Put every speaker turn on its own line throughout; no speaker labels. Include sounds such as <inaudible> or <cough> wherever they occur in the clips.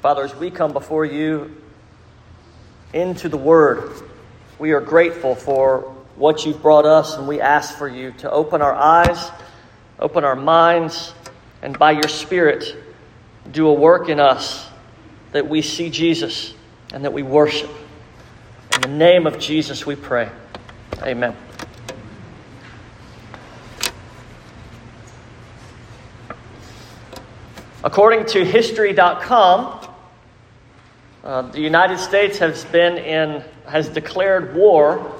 Father, as we come before you into the Word, we are grateful for what you've brought us, and we ask for you to open our eyes, open our minds, and by your Spirit, do a work in us that we see Jesus and that we worship. In the name of Jesus, we pray. Amen. According to History.com, uh, the United States has been in, has declared war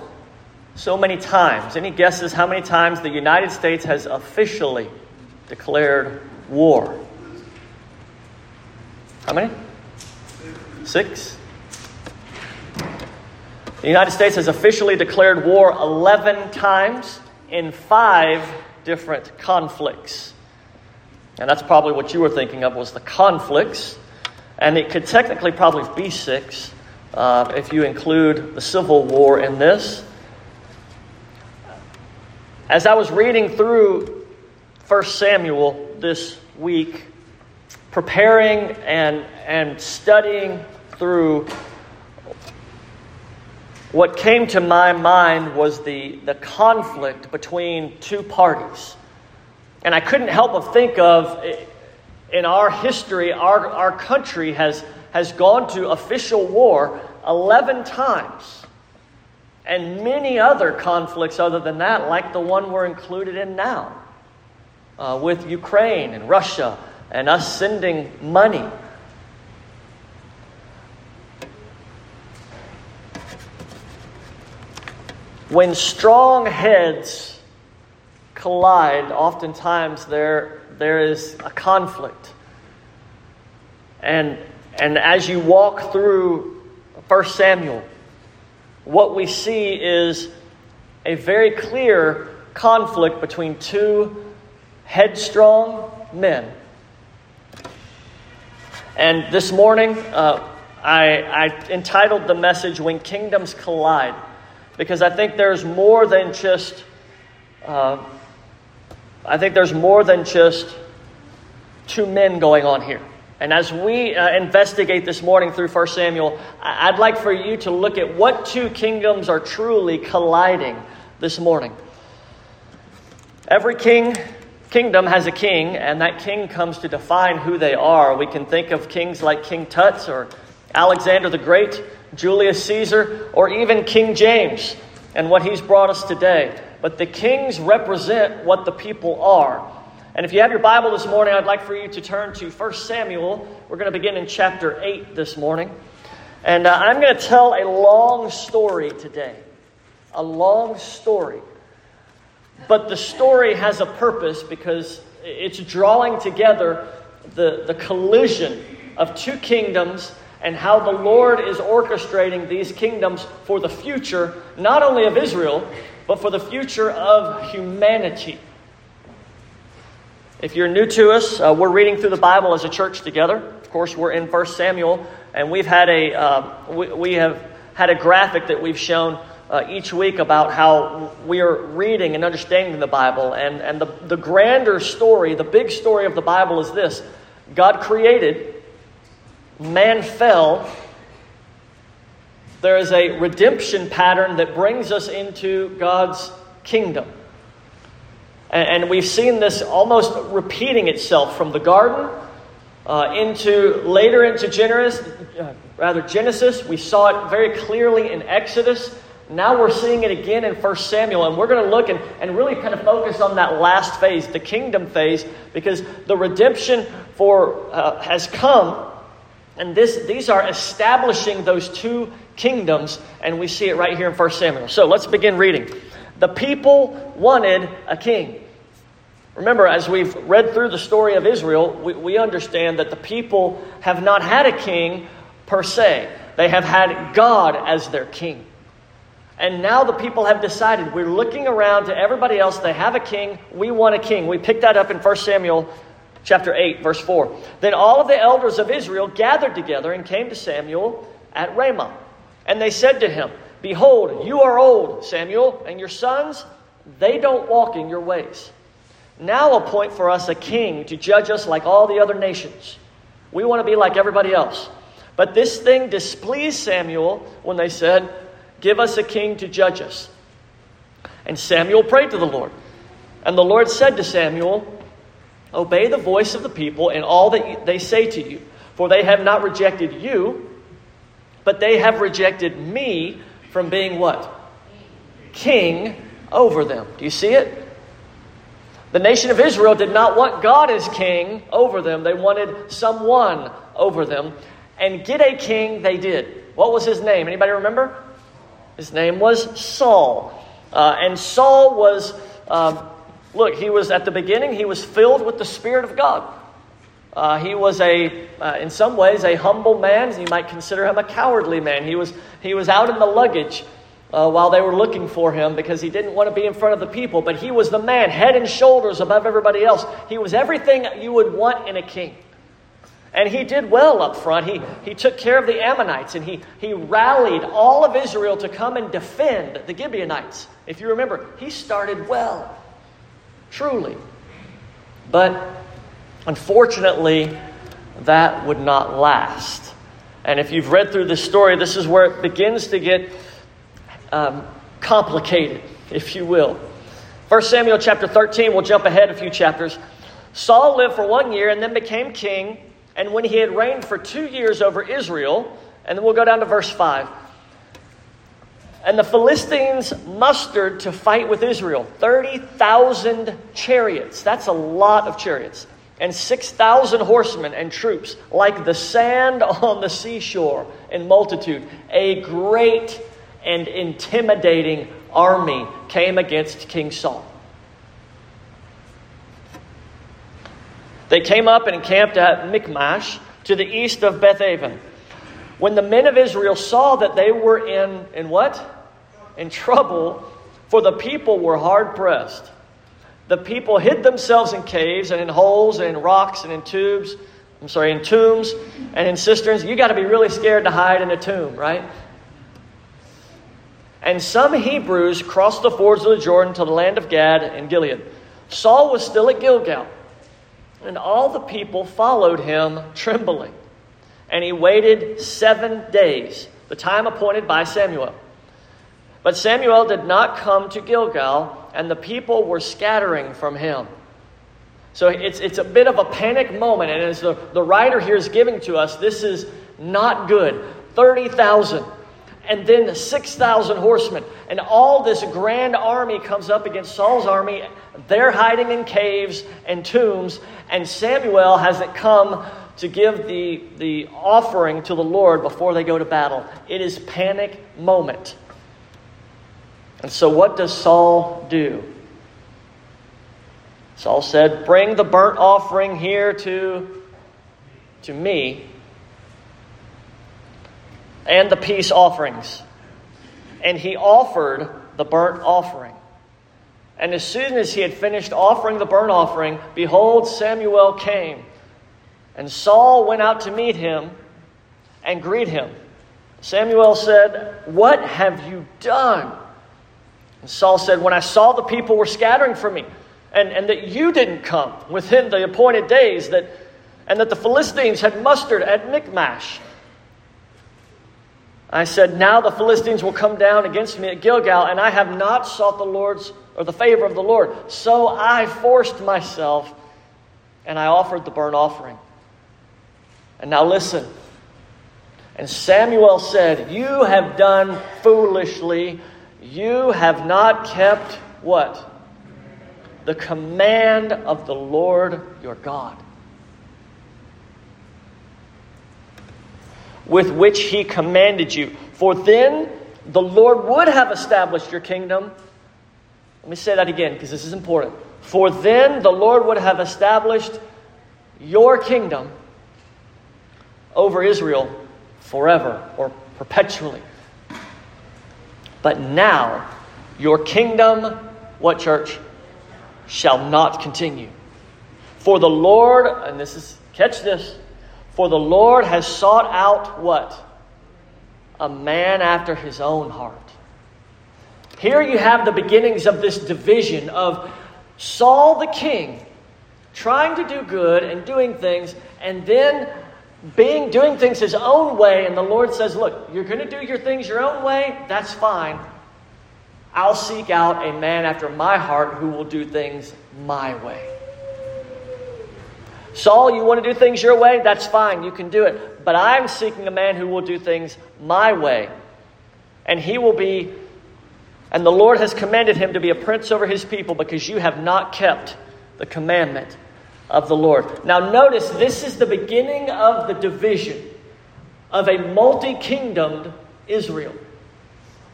so many times. Any guesses how many times the United States has officially declared war? How many? Six? The United States has officially declared war 11 times in five different conflicts. And that's probably what you were thinking of was the conflicts. And it could technically probably be six uh, if you include the Civil War in this. As I was reading through 1 Samuel this week, preparing and, and studying through what came to my mind was the, the conflict between two parties. And I couldn't help but think of in our history, our, our country has, has gone to official war 11 times. And many other conflicts other than that, like the one we're included in now uh, with Ukraine and Russia and us sending money. When strong heads collide, oftentimes there, there is a conflict. And, and as you walk through 1 Samuel, what we see is a very clear conflict between two headstrong men. And this morning, uh, I, I entitled the message When Kingdoms Collide, because I think there's more than just uh, I think there's more than just two men going on here. And as we uh, investigate this morning through 1 Samuel, I'd like for you to look at what two kingdoms are truly colliding this morning. Every king kingdom has a king, and that king comes to define who they are. We can think of kings like King Tut or Alexander the Great, Julius Caesar, or even King James and what he's brought us today but the kings represent what the people are. And if you have your Bible this morning, I'd like for you to turn to 1 Samuel. We're going to begin in chapter 8 this morning. And uh, I'm going to tell a long story today. A long story. But the story has a purpose because it's drawing together the, the collision of two kingdoms and how the Lord is orchestrating these kingdoms for the future, not only of Israel, but for the future of humanity. If you're new to us, uh, we're reading through the Bible as a church together. Of course, we're in 1 Samuel, and we've had a uh, we, we, have had a graphic that we've shown uh, each week about how we are reading and understanding the Bible. And, and the, the grander story, the big story of the Bible is this God created, man fell, there is a redemption pattern that brings us into God's kingdom. And, we've seen this almost repeating itself from the garden uh, into later into Genesis, uh, rather Genesis. We saw it very clearly in Exodus. Now we're seeing it again in 1 Samuel, and we're going to look and, and really kind of focus on that last phase, the kingdom phase, because the redemption for uh, has come, and this, these are establishing those two kingdoms, and we see it right here in 1 Samuel. So let's begin reading. The people wanted a king. Remember, as we've read through the story of Israel, we, we understand that the people have not had a king per se, they have had God as their king. And now the people have decided we're looking around to everybody else. They have a king. We want a king. We picked that up in 1 Samuel chapter 8, verse 4. Then all of the elders of Israel gathered together and came to Samuel at Ramah. And they said to him, Behold, you are old, Samuel, and your sons, they don't walk in your ways. Now appoint for us a king to judge us like all the other nations. We want to be like everybody else. But this thing displeased Samuel when they said, Give us a king to judge us. And Samuel prayed to the Lord. And the Lord said to Samuel, Obey the voice of the people in all that they say to you, for they have not rejected you, but they have rejected me from being what? King over them. Do you see it? The nation of Israel did not want God as king over them, they wanted someone over them. And get a king they did. What was his name? Anybody remember? His name was Saul. Uh, and Saul was, uh, look, he was at the beginning, he was filled with the Spirit of God. Uh, he was a, uh, in some ways, a humble man. You might consider him a cowardly man. He was, he was out in the luggage uh, while they were looking for him because he didn't want to be in front of the people. But he was the man, head and shoulders above everybody else. He was everything you would want in a king. And he did well up front. He, he took care of the Ammonites and he, he rallied all of Israel to come and defend the Gibeonites. If you remember, he started well, truly. But unfortunately, that would not last. And if you've read through this story, this is where it begins to get um, complicated, if you will. 1 Samuel chapter 13, we'll jump ahead a few chapters. Saul lived for one year and then became king and when he had reigned for two years over Israel, and then we'll go down to verse 5. And the Philistines mustered to fight with Israel 30,000 chariots. That's a lot of chariots. And 6,000 horsemen and troops, like the sand <laughs> on the seashore in multitude. A great and intimidating army came against King Saul. They came up and encamped at Michmash to the east of Bethaven. When the men of Israel saw that they were in, in what? In trouble, for the people were hard pressed. The people hid themselves in caves and in holes and in rocks and in tubes. I'm sorry, in tombs and in cisterns. You got to be really scared to hide in a tomb, right? And some Hebrews crossed the fords of the Jordan to the land of Gad and Gilead. Saul was still at Gilgal. And all the people followed him trembling. And he waited seven days, the time appointed by Samuel. But Samuel did not come to Gilgal, and the people were scattering from him. So it's, it's a bit of a panic moment, and as the, the writer here is giving to us, this is not good. 30,000 and then 6,000 horsemen. And all this grand army comes up against Saul's army. They're hiding in caves and tombs, and Samuel hasn't come to give the, the offering to the Lord before they go to battle. It is panic moment. And so what does Saul do? Saul said, Bring the burnt offering here to, to me, and the peace offerings. And he offered the burnt offering. And as soon as he had finished offering the burnt offering, behold, Samuel came. And Saul went out to meet him and greet him. Samuel said, What have you done? And Saul said, When I saw the people were scattering from me, and, and that you didn't come within the appointed days, that, and that the Philistines had mustered at Michmash, I said, Now the Philistines will come down against me at Gilgal, and I have not sought the Lord's or the favor of the Lord. So I forced myself and I offered the burnt offering. And now listen. And Samuel said, You have done foolishly. You have not kept what? The command of the Lord your God. With which he commanded you. For then the Lord would have established your kingdom let me say that again because this is important. For then the Lord would have established your kingdom over Israel forever or perpetually. But now your kingdom, what church? Shall not continue. For the Lord, and this is, catch this, for the Lord has sought out what? A man after his own heart here you have the beginnings of this division of Saul the king trying to do good and doing things, and then being doing things his own way, and the Lord says, Look, you're going to do your things your own way, that's fine. I'll seek out a man after my heart who will do things my way. Saul, you want to do things your way? That's fine, you can do it. But I'm seeking a man who will do things my way. And he will be, and the Lord has commanded him to be a prince over his people because you have not kept the commandment of the Lord. Now, notice this is the beginning of the division of a multi kingdomed Israel.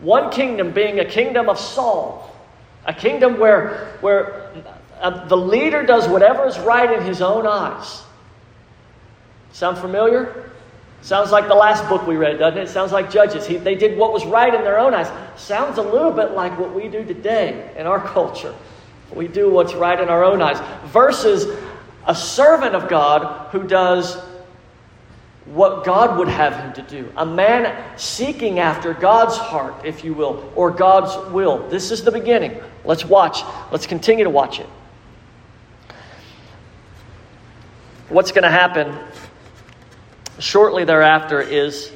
One kingdom being a kingdom of Saul, a kingdom where, where uh, the leader does whatever is right in his own eyes. Sound familiar? Sounds like the last book we read, doesn't it? Sounds like Judges. He, they did what was right in their own eyes. Sounds a little bit like what we do today in our culture. We do what's right in our own eyes. Versus a servant of God who does what God would have him to do. A man seeking after God's heart, if you will, or God's will. This is the beginning. Let's watch. Let's continue to watch it. What's going to happen shortly thereafter is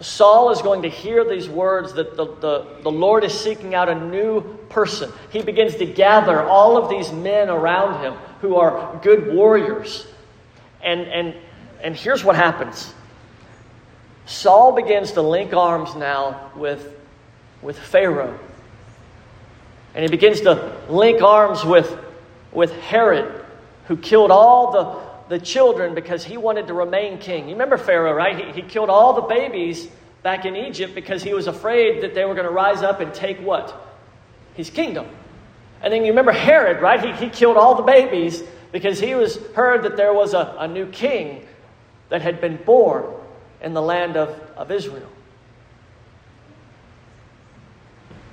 Saul is going to hear these words that the, the, the Lord is seeking out a new person. He begins to gather all of these men around him who are good warriors. And, and, and here's what happens Saul begins to link arms now with, with Pharaoh. And he begins to link arms with, with Herod, who killed all the, the children because he wanted to remain king. You remember Pharaoh, right? He, he killed all the babies back in Egypt because he was afraid that they were going to rise up and take what? His kingdom. And then you remember Herod, right? He, he killed all the babies because he was heard that there was a, a new king that had been born in the land of, of Israel.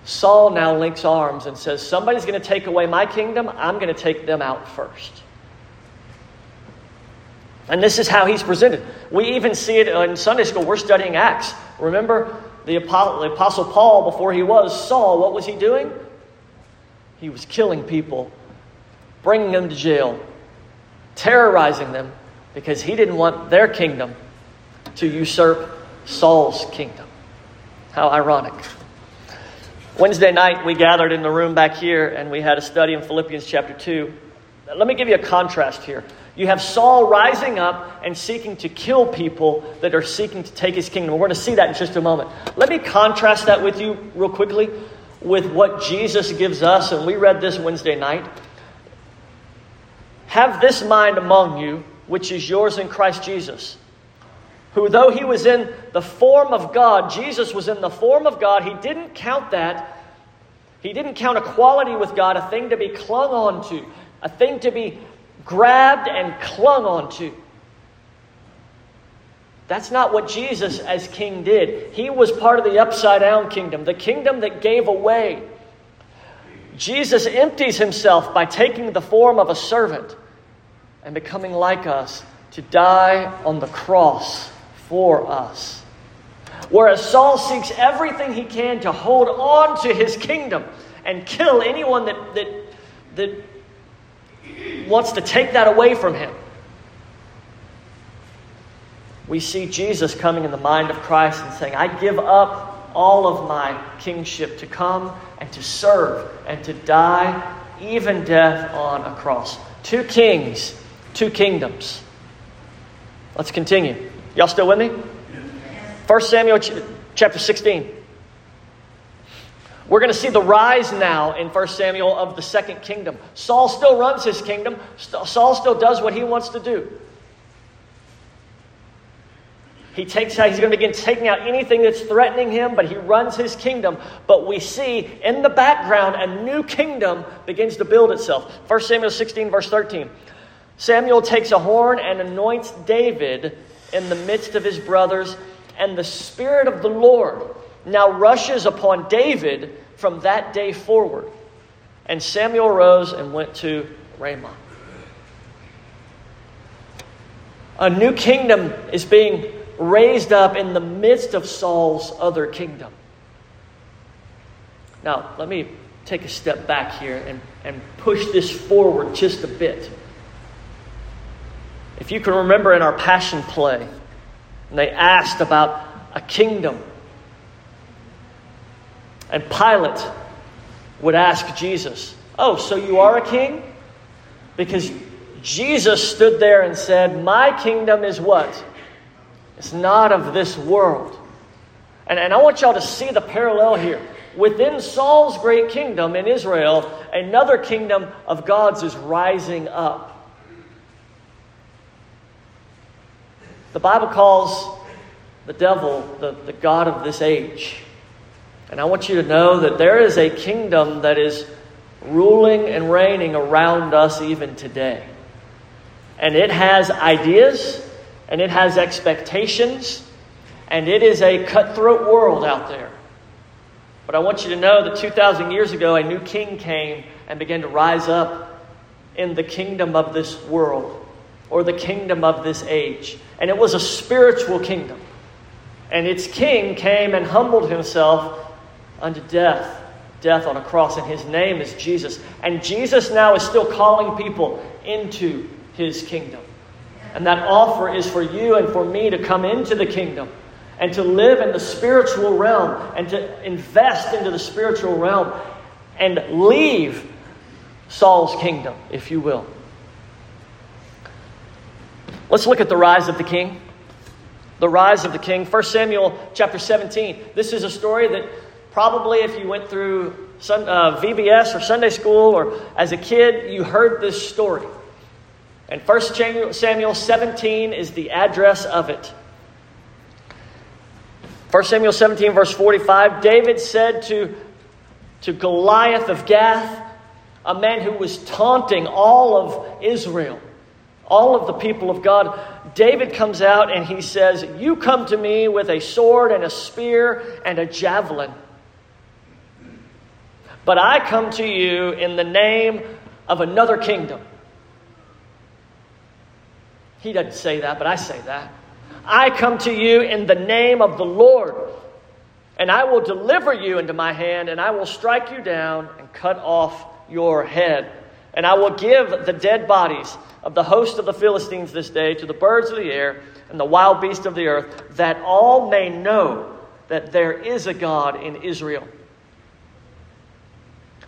Saul now links arms and says, Somebody's going to take away my kingdom, I'm going to take them out first. And this is how he's presented. We even see it in Sunday school. We're studying Acts. Remember the Apostle, Paul, before he was Saul, what was he doing? He was killing people, bringing them to jail, terrorizing them, because he didn't want their kingdom to usurp Saul's kingdom. How ironic. Wednesday night, we gathered in the room back here and we had a study in Philippians chapter 2. Let me give you a contrast here. You have Saul rising up and seeking to kill people that are seeking to take his kingdom. We're going to see that in just a moment. Let me contrast that with you real quickly with what Jesus gives us, and we read this Wednesday night. Have this mind among you, which is yours in Christ Jesus, who, though he was in the form of God, Jesus was in the form of God, he didn't count that. He didn't count equality with God a thing to be clung on to, a thing to be grabbed and clung onto. That's not what Jesus as king did. He was part of the upside down kingdom, the kingdom that gave away. Jesus empties himself by taking the form of a servant and becoming like us to die on the cross for us. Whereas Saul seeks everything he can to hold on to his kingdom and kill anyone that, that, that wants to take that away from him. We see Jesus coming in the mind of Christ and saying, I give up all of my kingship to come and to serve and to die, even death on a cross. Two kings, two kingdoms. Let's continue. Y'all still with me? 1 Samuel chapter 16. We're going to see the rise now in 1 Samuel of the second kingdom. Saul still runs his kingdom, Saul still does what he wants to do. He takes out, he's going to begin taking out anything that's threatening him, but he runs his kingdom. But we see in the background a new kingdom begins to build itself. 1 Samuel 16, verse 13. Samuel takes a horn and anoints David in the midst of his brothers, and the Spirit of the Lord now rushes upon David from that day forward. And Samuel rose and went to Ramah. A new kingdom is being raised up in the midst of Saul's other kingdom. Now, let me take a step back here and, and push this forward just a bit. If you can remember in our Passion play, they asked about a kingdom, and Pilate would ask Jesus, Oh, so you are a king? Because Jesus stood there and said, My kingdom is what? It's not of this world. And, and I want y'all to see the parallel here. Within Saul's great kingdom in Israel, another kingdom of God's is rising up. The Bible calls the devil the, the God of this age. And I want you to know that there is a kingdom that is ruling and reigning around us even today. And it has ideas, and it has expectations, and it is a cutthroat world out there. But I want you to know that 2,000 years ago, a new king came and began to rise up in the kingdom of this world or the kingdom of this age. And it was a spiritual kingdom. And its king came and humbled himself unto death, death on a cross, and his name is Jesus. And Jesus now is still calling people into his kingdom. And that offer is for you and for me to come into the kingdom and to live in the spiritual realm and to invest into the spiritual realm and leave Saul's kingdom, if you will. Let's look at the rise of the king. The rise of the king. 1 Samuel chapter 17. This is a story that probably if you went through uh, VBS or Sunday school or as a kid, you heard this story. And 1 Samuel 17 is the address of it. 1 Samuel 17, verse 45 David said to, to Goliath of Gath, a man who was taunting all of Israel, all of the people of God, David comes out and he says, You come to me with a sword and a spear and a javelin. But I come to you in the name of another kingdom. He doesn't say that, but I say that. I come to you in the name of the Lord, and I will deliver you into my hand, and I will strike you down and cut off your head. And I will give the dead bodies of the host of the Philistines this day to the birds of the air and the wild beasts of the earth, that all may know that there is a God in Israel.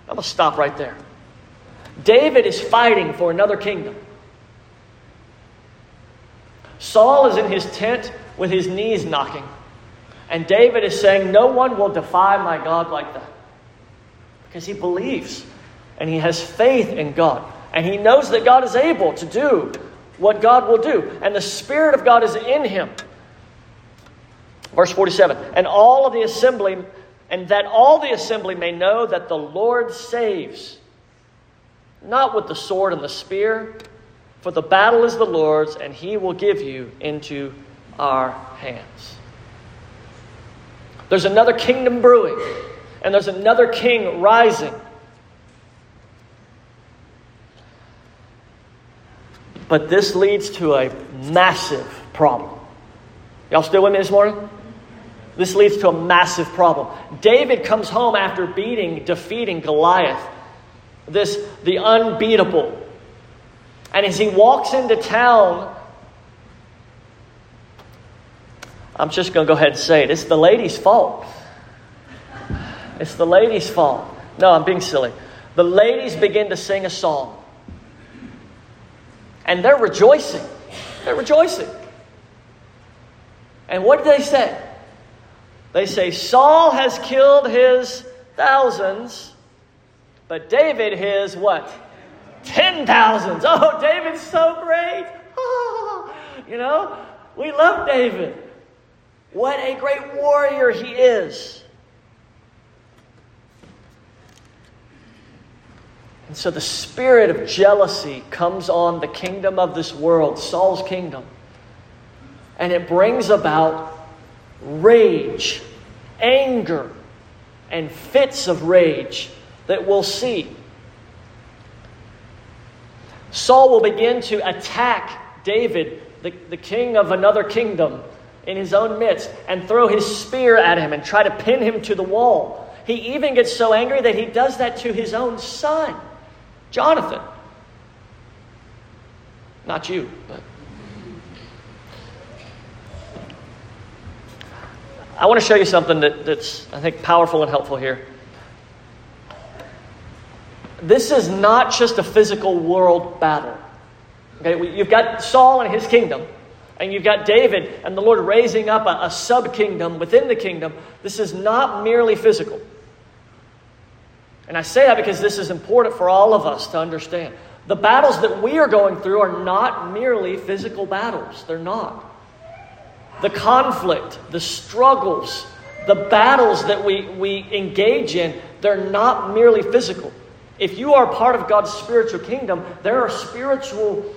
I'm going to stop right there. David is fighting for another kingdom. Saul is in his tent with his knees knocking. And David is saying, No one will defy my God like that. Because he believes and he has faith in God. And he knows that God is able to do what God will do. And the Spirit of God is in him. Verse 47 And all of the assembly, and that all the assembly may know that the Lord saves, not with the sword and the spear for the battle is the Lord's, and he will give you into our hands. There's another kingdom brewing, and there's another king rising. But this leads to a massive problem. Y'all still with me this morning? This leads to a massive problem. David comes home after beating, defeating Goliath, this the unbeatable, and as he walks into town, I'm just going to go ahead and say it. It's the lady's fault. It's the lady's fault. No, I'm being silly. The ladies begin to sing a song. And they're rejoicing. They're rejoicing. And what do they say? They say, Saul has killed his thousands, but David his what? Ten thousands. Oh, David's so great. <laughs> You know, we love David. What a great warrior he is. And so the spirit of jealousy comes on the kingdom of this world, Saul's kingdom. And it brings about rage, anger, and fits of rage that we'll see Saul will begin to attack David, the, the king of another kingdom, in his own midst and throw his spear at him and try to pin him to the wall. He even gets so angry that he does that to his own son, Jonathan. Not you, but. I want to show you something that, that's, I think, powerful and helpful here. This is not just a physical world battle. Okay, you've got Saul and his kingdom, and you've got David and the Lord raising up a, a sub kingdom within the kingdom. This is not merely physical. And I say that because this is important for all of us to understand. The battles that we are going through are not merely physical battles, they're not. The conflict, the struggles, the battles that we, we engage in, they're not merely physical. If you are part of God's spiritual kingdom, there are spiritual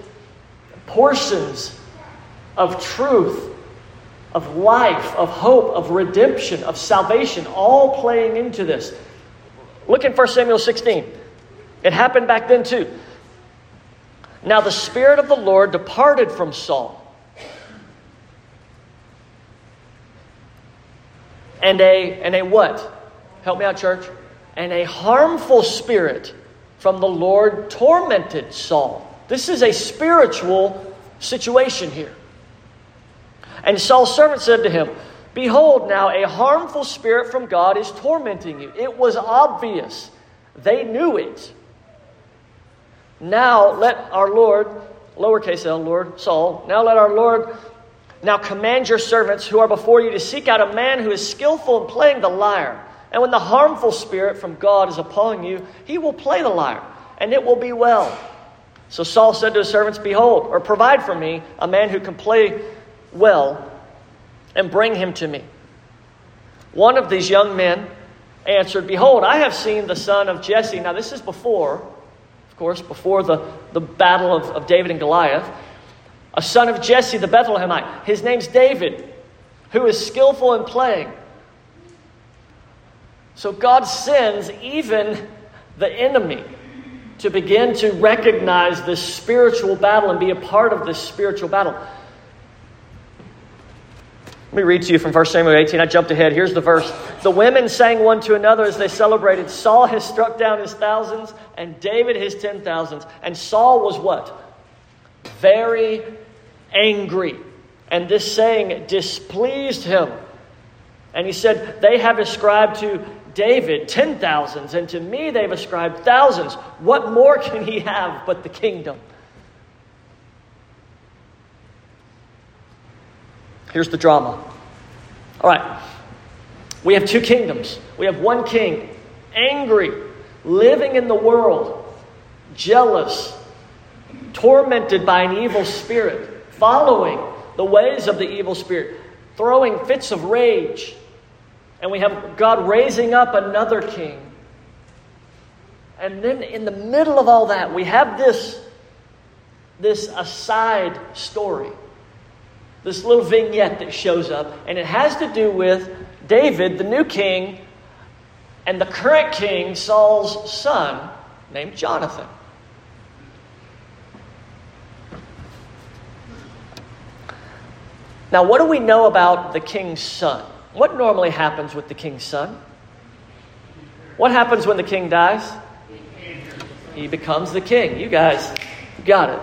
portions of truth, of life, of hope, of redemption, of salvation, all playing into this. Look in 1 Samuel 16. It happened back then too. Now the Spirit of the Lord departed from Saul. And a, and a what? Help me out, church. And a harmful spirit from the Lord tormented Saul. This is a spiritual situation here. And Saul's servant said to him, Behold, now a harmful spirit from God is tormenting you. It was obvious. They knew it. Now let our Lord, lowercase l, Lord, Saul, now let our Lord now command your servants who are before you to seek out a man who is skillful in playing the lyre. And when the harmful spirit from God is upon you, he will play the lyre, and it will be well. So Saul said to his servants, Behold, or provide for me a man who can play well and bring him to me. One of these young men answered, Behold, I have seen the son of Jesse. Now, this is before, of course, before the, the battle of, of David and Goliath. A son of Jesse the Bethlehemite. His name's David, who is skillful in playing. So God sends even the enemy to begin to recognize this spiritual battle and be a part of this spiritual battle. Let me read to you from 1 Samuel 18. I jumped ahead. Here's the verse. The women sang one to another as they celebrated. Saul has struck down his thousands, and David his ten thousands. And Saul was what? Very angry. And this saying displeased him. And he said, They have ascribed to David ten thousands, and to me they've ascribed thousands. What more can he have but the kingdom? Here's the drama. All right. We have two kingdoms. We have one king, angry, living in the world, jealous, tormented by an evil spirit, following the ways of the evil spirit, throwing fits of rage. And we have God raising up another king. And then in the middle of all that, we have this, this aside story this little vignette that shows up, and it has to do with David, the new king, and the current king, Saul's son, named Jonathan. Now, what do we know about the king's son? What normally happens with the king's son? What happens when the king dies? He becomes the king. You guys got it.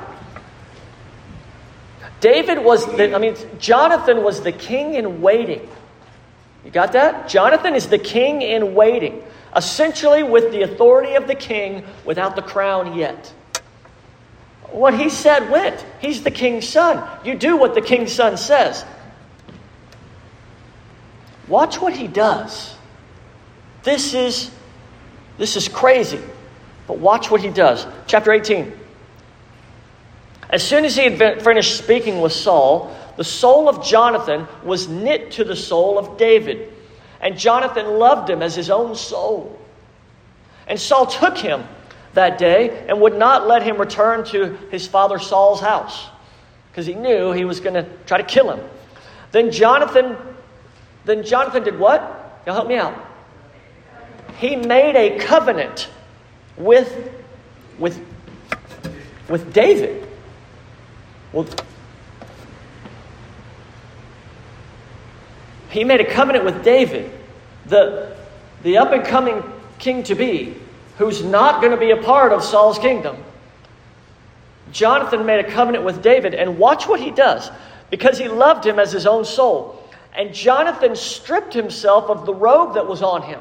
David was the, I mean, Jonathan was the king in waiting. You got that? Jonathan is the king in waiting, essentially with the authority of the king without the crown yet. What he said went. He's the king's son. You do what the king's son says. Watch what he does. This is this is crazy. But watch what he does. Chapter 18. As soon as he had finished speaking with Saul, the soul of Jonathan was knit to the soul of David, and Jonathan loved him as his own soul. And Saul took him that day and would not let him return to his father Saul's house because he knew he was going to try to kill him. Then Jonathan then Jonathan did what? Y'all help me out. He made a covenant with with with David. Well, he made a covenant with David, the, the up and coming king to be, who's not going to be a part of Saul's kingdom. Jonathan made a covenant with David, and watch what he does. Because he loved him as his own soul, And Jonathan stripped himself of the robe that was on him.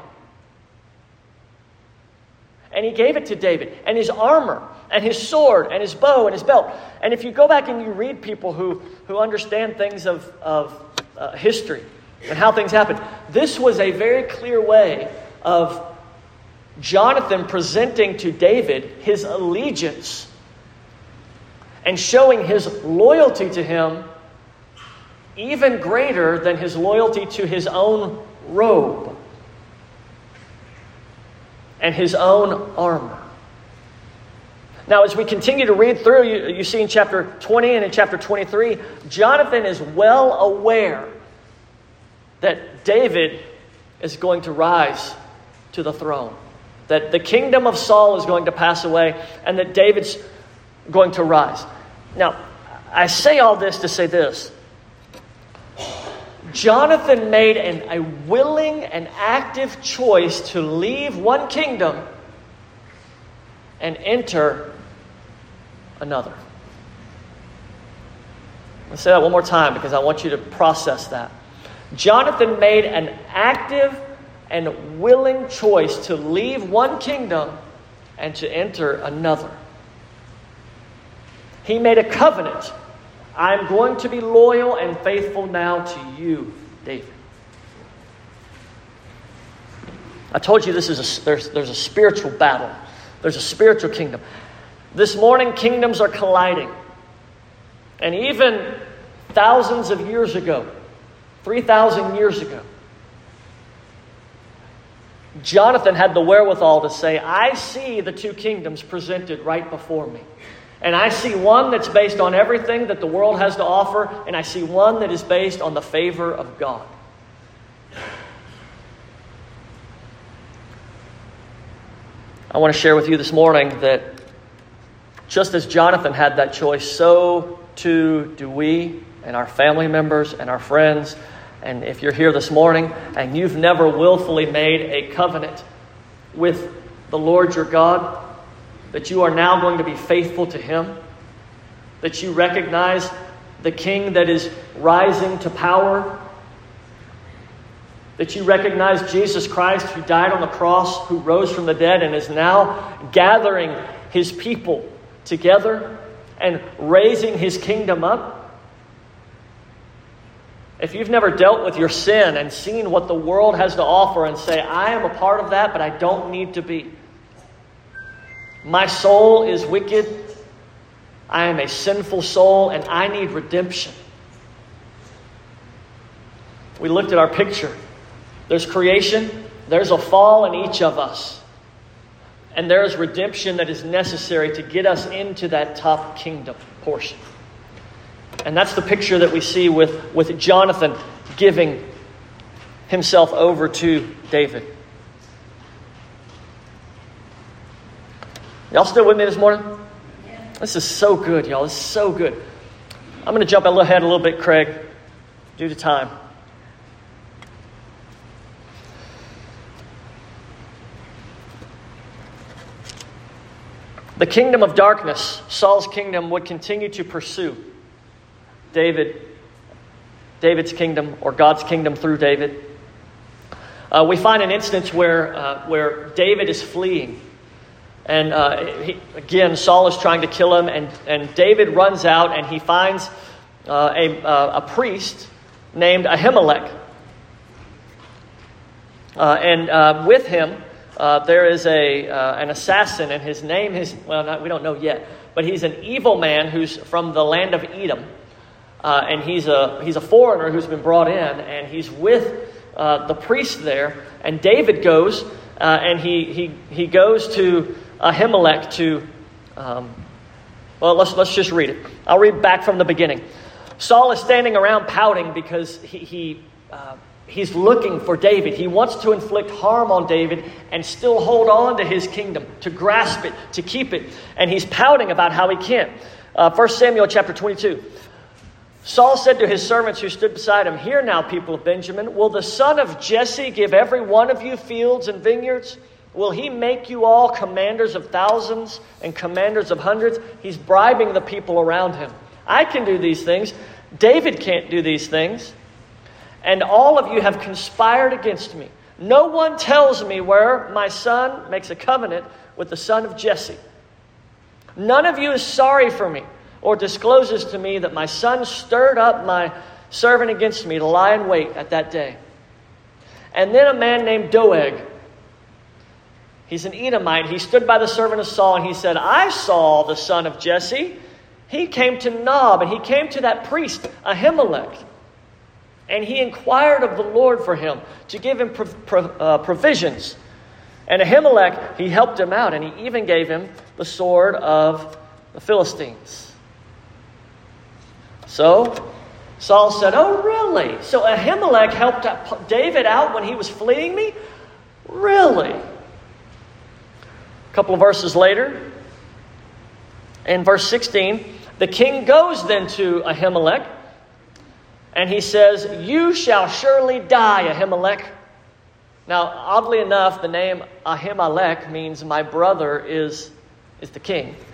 And he gave it to David, and his armor, and his sword, and his bow, and his belt. And if you go back and you read people who, who understand things of, of uh, history and how things happen, this was a very clear way of Jonathan presenting to David his allegiance and showing his loyalty to him even greater than his loyalty to his own robe and his own armor. Now, as we continue to read through, you, you see in chapter 20 and in chapter 23, Jonathan is well aware that David is going to rise to the throne, that the kingdom of Saul is going to pass away, and that David's going to rise. Now, I say all this to say this Jonathan made an, a willing and active choice to leave one kingdom and enter another. Let's say that one more time because I want you to process that. Jonathan made an active and willing choice to leave one kingdom and to enter another. He made a covenant I'm going to be loyal and faithful now to you, David. I told you this is a, there's, there's a spiritual battle. There's a spiritual kingdom. This morning, kingdoms are colliding. And even thousands of years ago, 3,000 years ago, Jonathan had the wherewithal to say, I see the two kingdoms presented right before me. And I see one that's based on everything that the world has to offer, and I see one that is based on the favor of God. I want to share with you this morning that just as Jonathan had that choice, so too do we and our family members and our friends. And if you're here this morning and you've never willfully made a covenant with the Lord your God, that you are now going to be faithful to Him, that you recognize the King that is rising to power, that you recognize Jesus Christ who died on the cross, who rose from the dead, and is now gathering His people together and raising His kingdom up. If you've never dealt with your sin and seen what the world has to offer and say, I am a part of that, but I don't need to be. My soul is wicked. I am a sinful soul and I need redemption. We looked at our picture. There's creation, there's a fall in each of us. And there is redemption that is necessary to get us into that top kingdom portion. And that's the picture that we see with, with Jonathan giving himself over to David. Y'all still with me this morning? This is so good, y'all. This is so good. I'm going to jump ahead a little bit, Craig, due to time. The kingdom of darkness, Saul's kingdom, would continue to pursue David, David's kingdom, or God's kingdom through David. Uh, we find an instance where, uh, where David is fleeing and uh, he, again, Saul is trying to kill him, and, and David runs out and he finds uh, a, uh, a priest named Ahimelech. Uh, and uh, with him, uh, there is a, an assassin, and his name is, well, not, we don't know yet, but he's an evil man who's from the land of Edom. and he's a, he's a foreigner who's been brought in, and he's with the priest there. And David goes, and he, he, he goes to Ahimelech to, um, well, let's, let's just read it. I'll read back from the beginning. Saul is standing around pouting because he, he uh, he's looking for David. He wants to inflict harm on David and still hold on to his kingdom, to grasp it, to keep it. And he's pouting about how he can't. Uh, 1 Samuel chapter 22. Saul said to his servants who stood beside him, Hear now, people of Benjamin, will the son of Jesse give every one of you fields and vineyards? Will he make you all commanders of thousands and commanders of hundreds? He's bribing the people around him. I can do these things. David can't do these things. and all of you have conspired against me. No one tells me where my son makes a covenant with the son of Jesse. None of you is sorry for me or discloses to me that my son stirred up my servant against me to lie in wait at that day. And then a man named Doeg, he's an Edomite, he stood by the servant of Saul and he said, I saw the son of Jesse. He came to Nob and he came to that priest, Ahimelech. And he inquired of the Lord for him to give him uh, provisions. And Ahimelech, he helped him out, and he even gave him the sword of the Philistines. So Saul said, Oh, really? So Ahimelech helped David out when he was fleeing me? Really? A couple of verses later, in verse 16, the king goes then to Ahimelech and he says, You shall surely die, Ahimelech. Now, oddly enough, the name Ahimelech means my brother is, is the king. <laughs>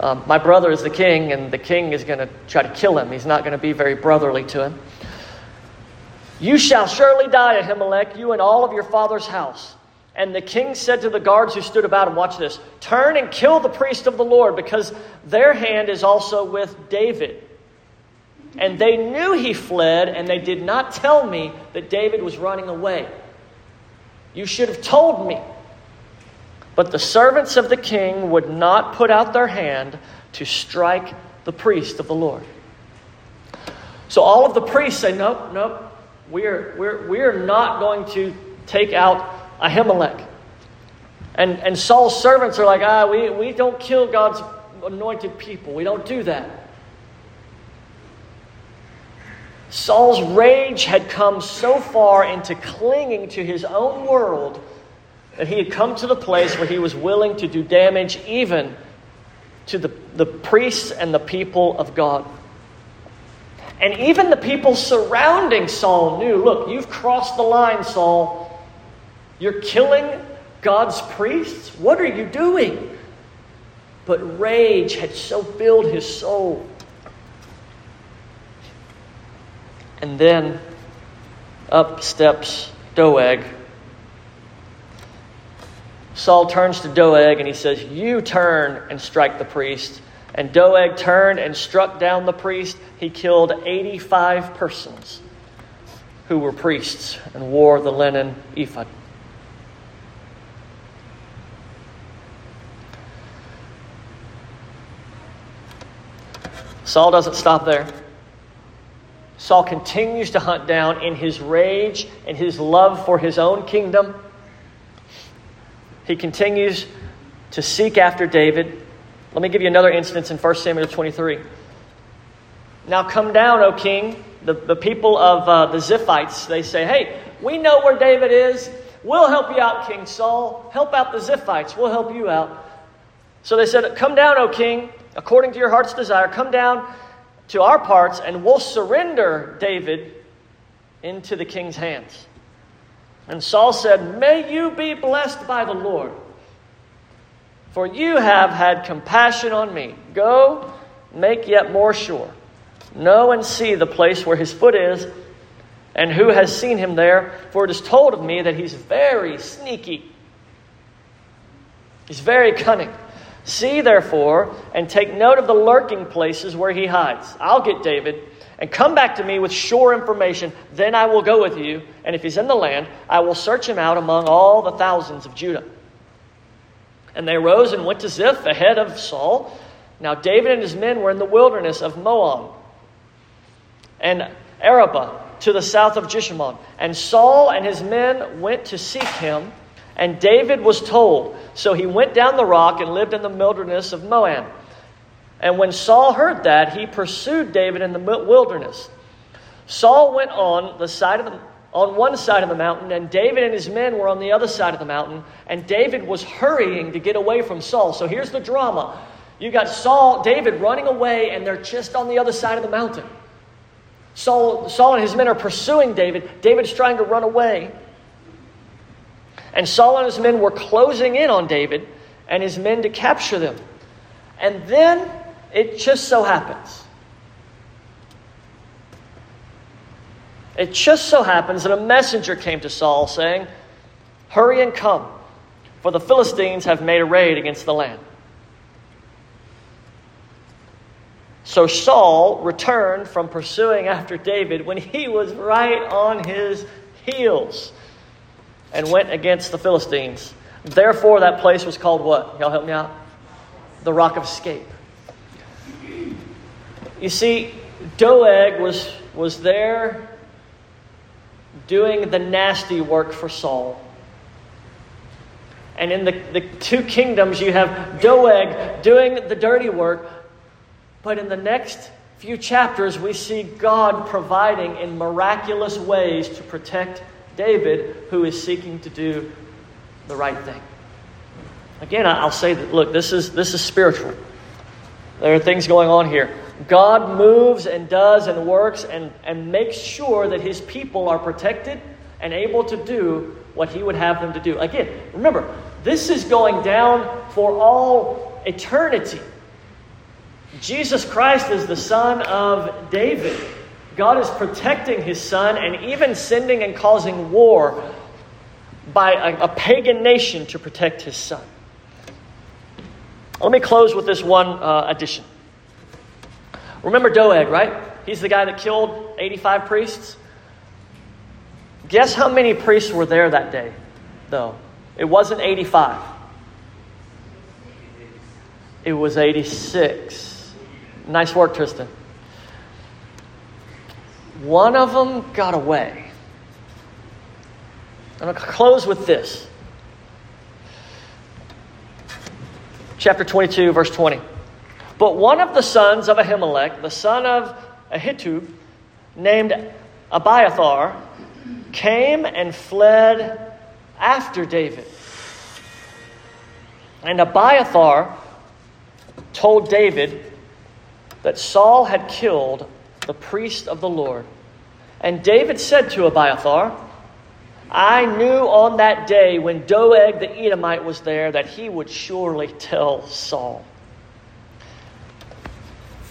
Um, my brother is the king, and the king is going to try to kill him. He's not going to be very brotherly to him. You shall surely die, Ahimelech, you and all of your father's house. And the king said to the guards who stood about him, Watch this, turn and kill the priest of the Lord, because their hand is also with David. And they knew he fled, and they did not tell me that David was running away. You should have told me. But the servants of the king would not put out their hand to strike the priest of the Lord. So all of the priests say, Nope, nope, we're, we're, we're not going to take out Ahimelech. And, and Saul's servants are like, Ah, we, we don't kill God's anointed people. We don't do that. Saul's rage had come so far into clinging to his own world that he had come to the place where he was willing to do damage even to the, the priests and the people of God. And even the people surrounding Saul knew look, you've crossed the line, Saul. You're killing God's priests? What are you doing? But rage had so filled his soul And then up steps Doeg. Saul turns to Doeg and he says, You turn and strike the priest. And Doeg turned and struck down the priest. He killed 85 persons who were priests and wore the linen ephod. Saul doesn't stop there. Saul continues to hunt down in his rage and his love for his own kingdom. He continues to seek after David. Let me give you another instance in 1 Samuel 23. Now come down, O king. The, the people of uh, the Ziphites, they say, Hey, we know where David is. We'll help you out, King Saul. Help out the Ziphites. We'll help you out. So they said, Come down, O king, according to your heart's desire. Come down to our parts, and we'll surrender David into the king's hands. And Saul said, May you be blessed by the Lord, for you have had compassion on me. Go, make yet more sure. Know and see the place where his foot is, and who has seen him there, for it is told of me that he's very sneaky. He's very cunning. See, therefore, and take note of the lurking places where he hides. I'll get David, and come back to me with sure information. Then I will go with you, and if he's in the land, I will search him out among all the thousands of Judah. And they rose and went to Ziph ahead of Saul. Now David and his men were in the wilderness of Maon and Arabah to the south of Jeshimon. And Saul and his men went to seek him and David was told. So he went down the rock and lived in the wilderness of Maon. And when Saul heard that, he pursued David in the wilderness. Saul went on the side of the on one side of the mountain, and David and his men were on the other side of the mountain, and David was hurrying to get away from Saul. So here's the drama. You got Saul, David running away, and they're just on the other side of the mountain. Saul, Saul and his men are pursuing David. David's trying to run away. And Saul and his men were closing in on David and his men to capture them. And then it just so happens It just so happens that a messenger came to Saul saying, Hurry and come, for the Philistines have made a raid against the land. So Saul returned from pursuing after David when he was right on his heels and went against the Philistines. Therefore, that place was called what? Y'all help me out? The Rock of Escape. You see, Doeg was, was there doing the nasty work for Saul. And in the, the two kingdoms, you have Doeg doing the dirty work, but in the next few chapters, we see God providing in miraculous ways to protect David, who is seeking to do the right thing. Again, I'll say that, look, this is, this is spiritual. There are things going on here. God moves and does and works and, and makes sure that his people are protected and able to do what he would have them to do. Again, remember, this is going down for all eternity. Jesus Christ is the son of David. God is protecting his son and even sending and causing war by a, a pagan nation to protect his son. Let me close with this one uh, addition. Remember Doeg, right? He's the guy that killed 85 priests. Guess how many priests were there that day, though? It wasn't 85, it was 86. Nice work, Tristan. One of them got away. I'm going to close with this. Chapter 22, verse 20. But one of the sons of Ahimelech, the son of Ahitub, named Abiathar, came and fled after David. And Abiathar told David that Saul had killed the priest of the Lord. And David said to Abiathar, I knew on that day when Doeg the Edomite was there that he would surely tell Saul.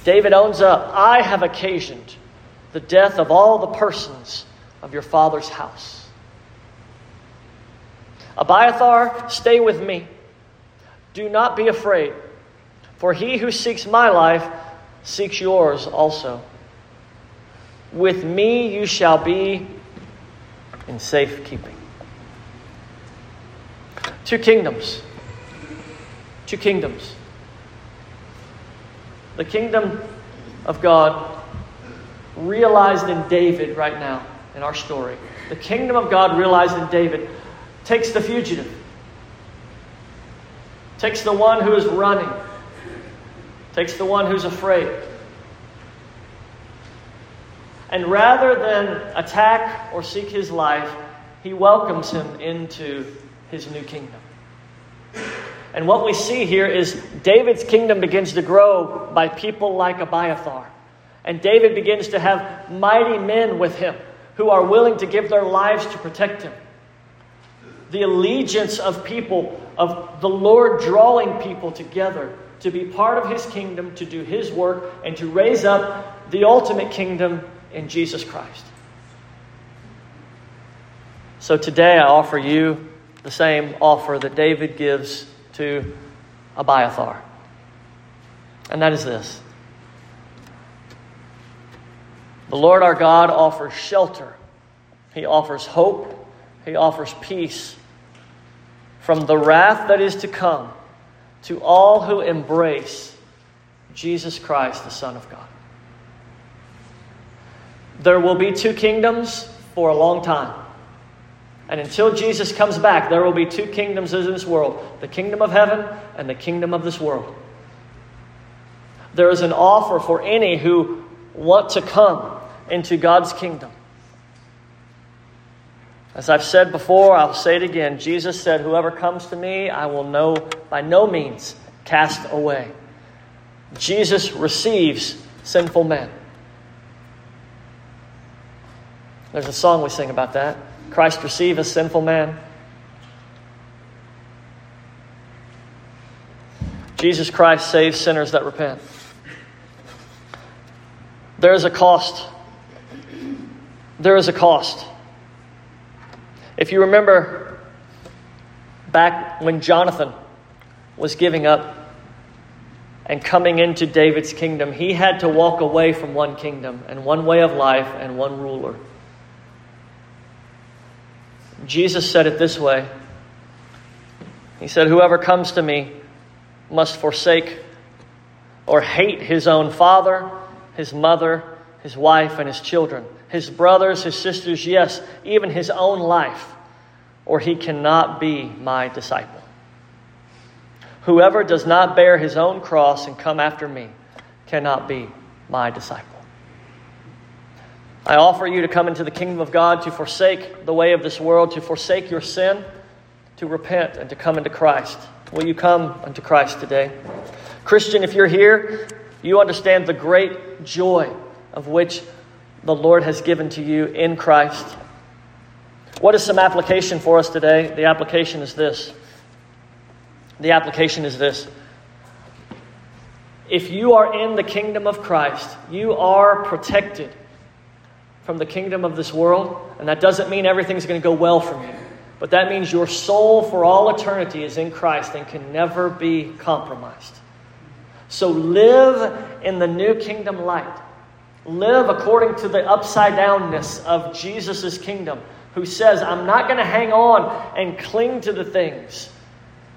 David owns up, I have occasioned the death of all the persons of your father's house. Abiathar, stay with me. Do not be afraid, for he who seeks my life seeks yours also. With me you shall be in safekeeping. Two kingdoms. Two kingdoms the kingdom of God realized in David right now in our story. The kingdom of God realized in David takes the fugitive, takes the one who is running, takes the one who's afraid. And rather than attack or seek his life, he welcomes him into his new kingdom. And what we see here is David's kingdom begins to grow by people like Abiathar. And David begins to have mighty men with him who are willing to give their lives to protect him. The allegiance of people, of the Lord drawing people together to be part of his kingdom, to do his work, and to raise up the ultimate kingdom in Jesus Christ. So today I offer you the same offer that David gives to Abiathar. And that is this The Lord our God offers shelter, He offers hope, He offers peace from the wrath that is to come to all who embrace Jesus Christ, the Son of God. There will be two kingdoms for a long time. And until Jesus comes back, there will be two kingdoms in this world the kingdom of heaven and the kingdom of this world. There is an offer for any who want to come into God's kingdom. As I've said before, I'll say it again. Jesus said, Whoever comes to me, I will know by no means cast away. Jesus receives sinful men. There's a song we sing about that. Christ receive a sinful man? Jesus Christ saves sinners that repent. There is a cost. there is a cost. If you remember back when Jonathan was giving up and coming into David's kingdom, he had to walk away from one kingdom and one way of life and one ruler. Jesus said it this way He said, Whoever comes to me must forsake or hate his own father, his mother, his wife, and his children, his brothers, his sisters, yes, even his own life, or he cannot be my disciple. Whoever does not bear his own cross and come after me cannot be my disciple. I offer you to come into the kingdom of God, to forsake the way of this world, to forsake your sin, to repent, and to come into Christ. Will you come unto Christ today? Christian, if you're here, you understand the great joy of which the Lord has given to you in Christ. What is some application for us today? The application is this. The application is this. If you are in the kingdom of Christ, you are protected from the kingdom of this world, and that doesn't mean everything's going to go well for you. But that means your soul for all eternity is in Christ and can never be compromised. So live in the new kingdom light. Live according to the upside downness of Jesus' kingdom, who says, I'm not going to hang on and cling to the things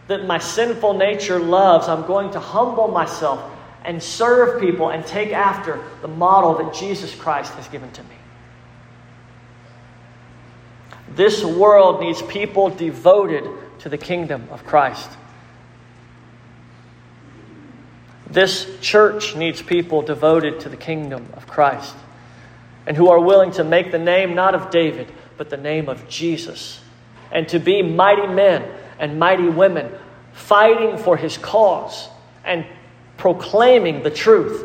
that my sinful nature loves. I'm going to humble myself and serve people and take after the model that Jesus Christ has given to me. This world needs people devoted to the kingdom of Christ. This church needs people devoted to the kingdom of Christ and who are willing to make the name not of David, but the name of Jesus, and to be mighty men and mighty women fighting for his cause and proclaiming the truth.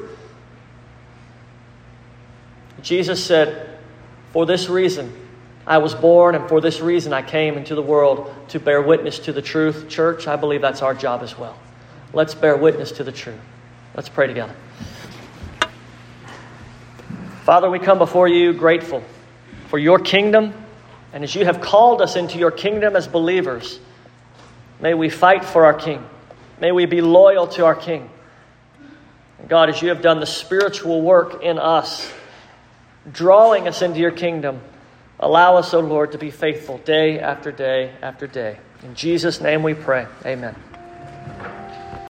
Jesus said, For this reason, I was born, and for this reason I came into the world to bear witness to the truth. Church, I believe that's our job as well. Let's bear witness to the truth. Let's pray together. Father, we come before you grateful for your kingdom, and as you have called us into your kingdom as believers, may we fight for our King. May we be loyal to our King. God, as you have done the spiritual work in us, drawing us into your kingdom, Allow us, O oh Lord, to be faithful day after day after day. In Jesus' name we pray. Amen.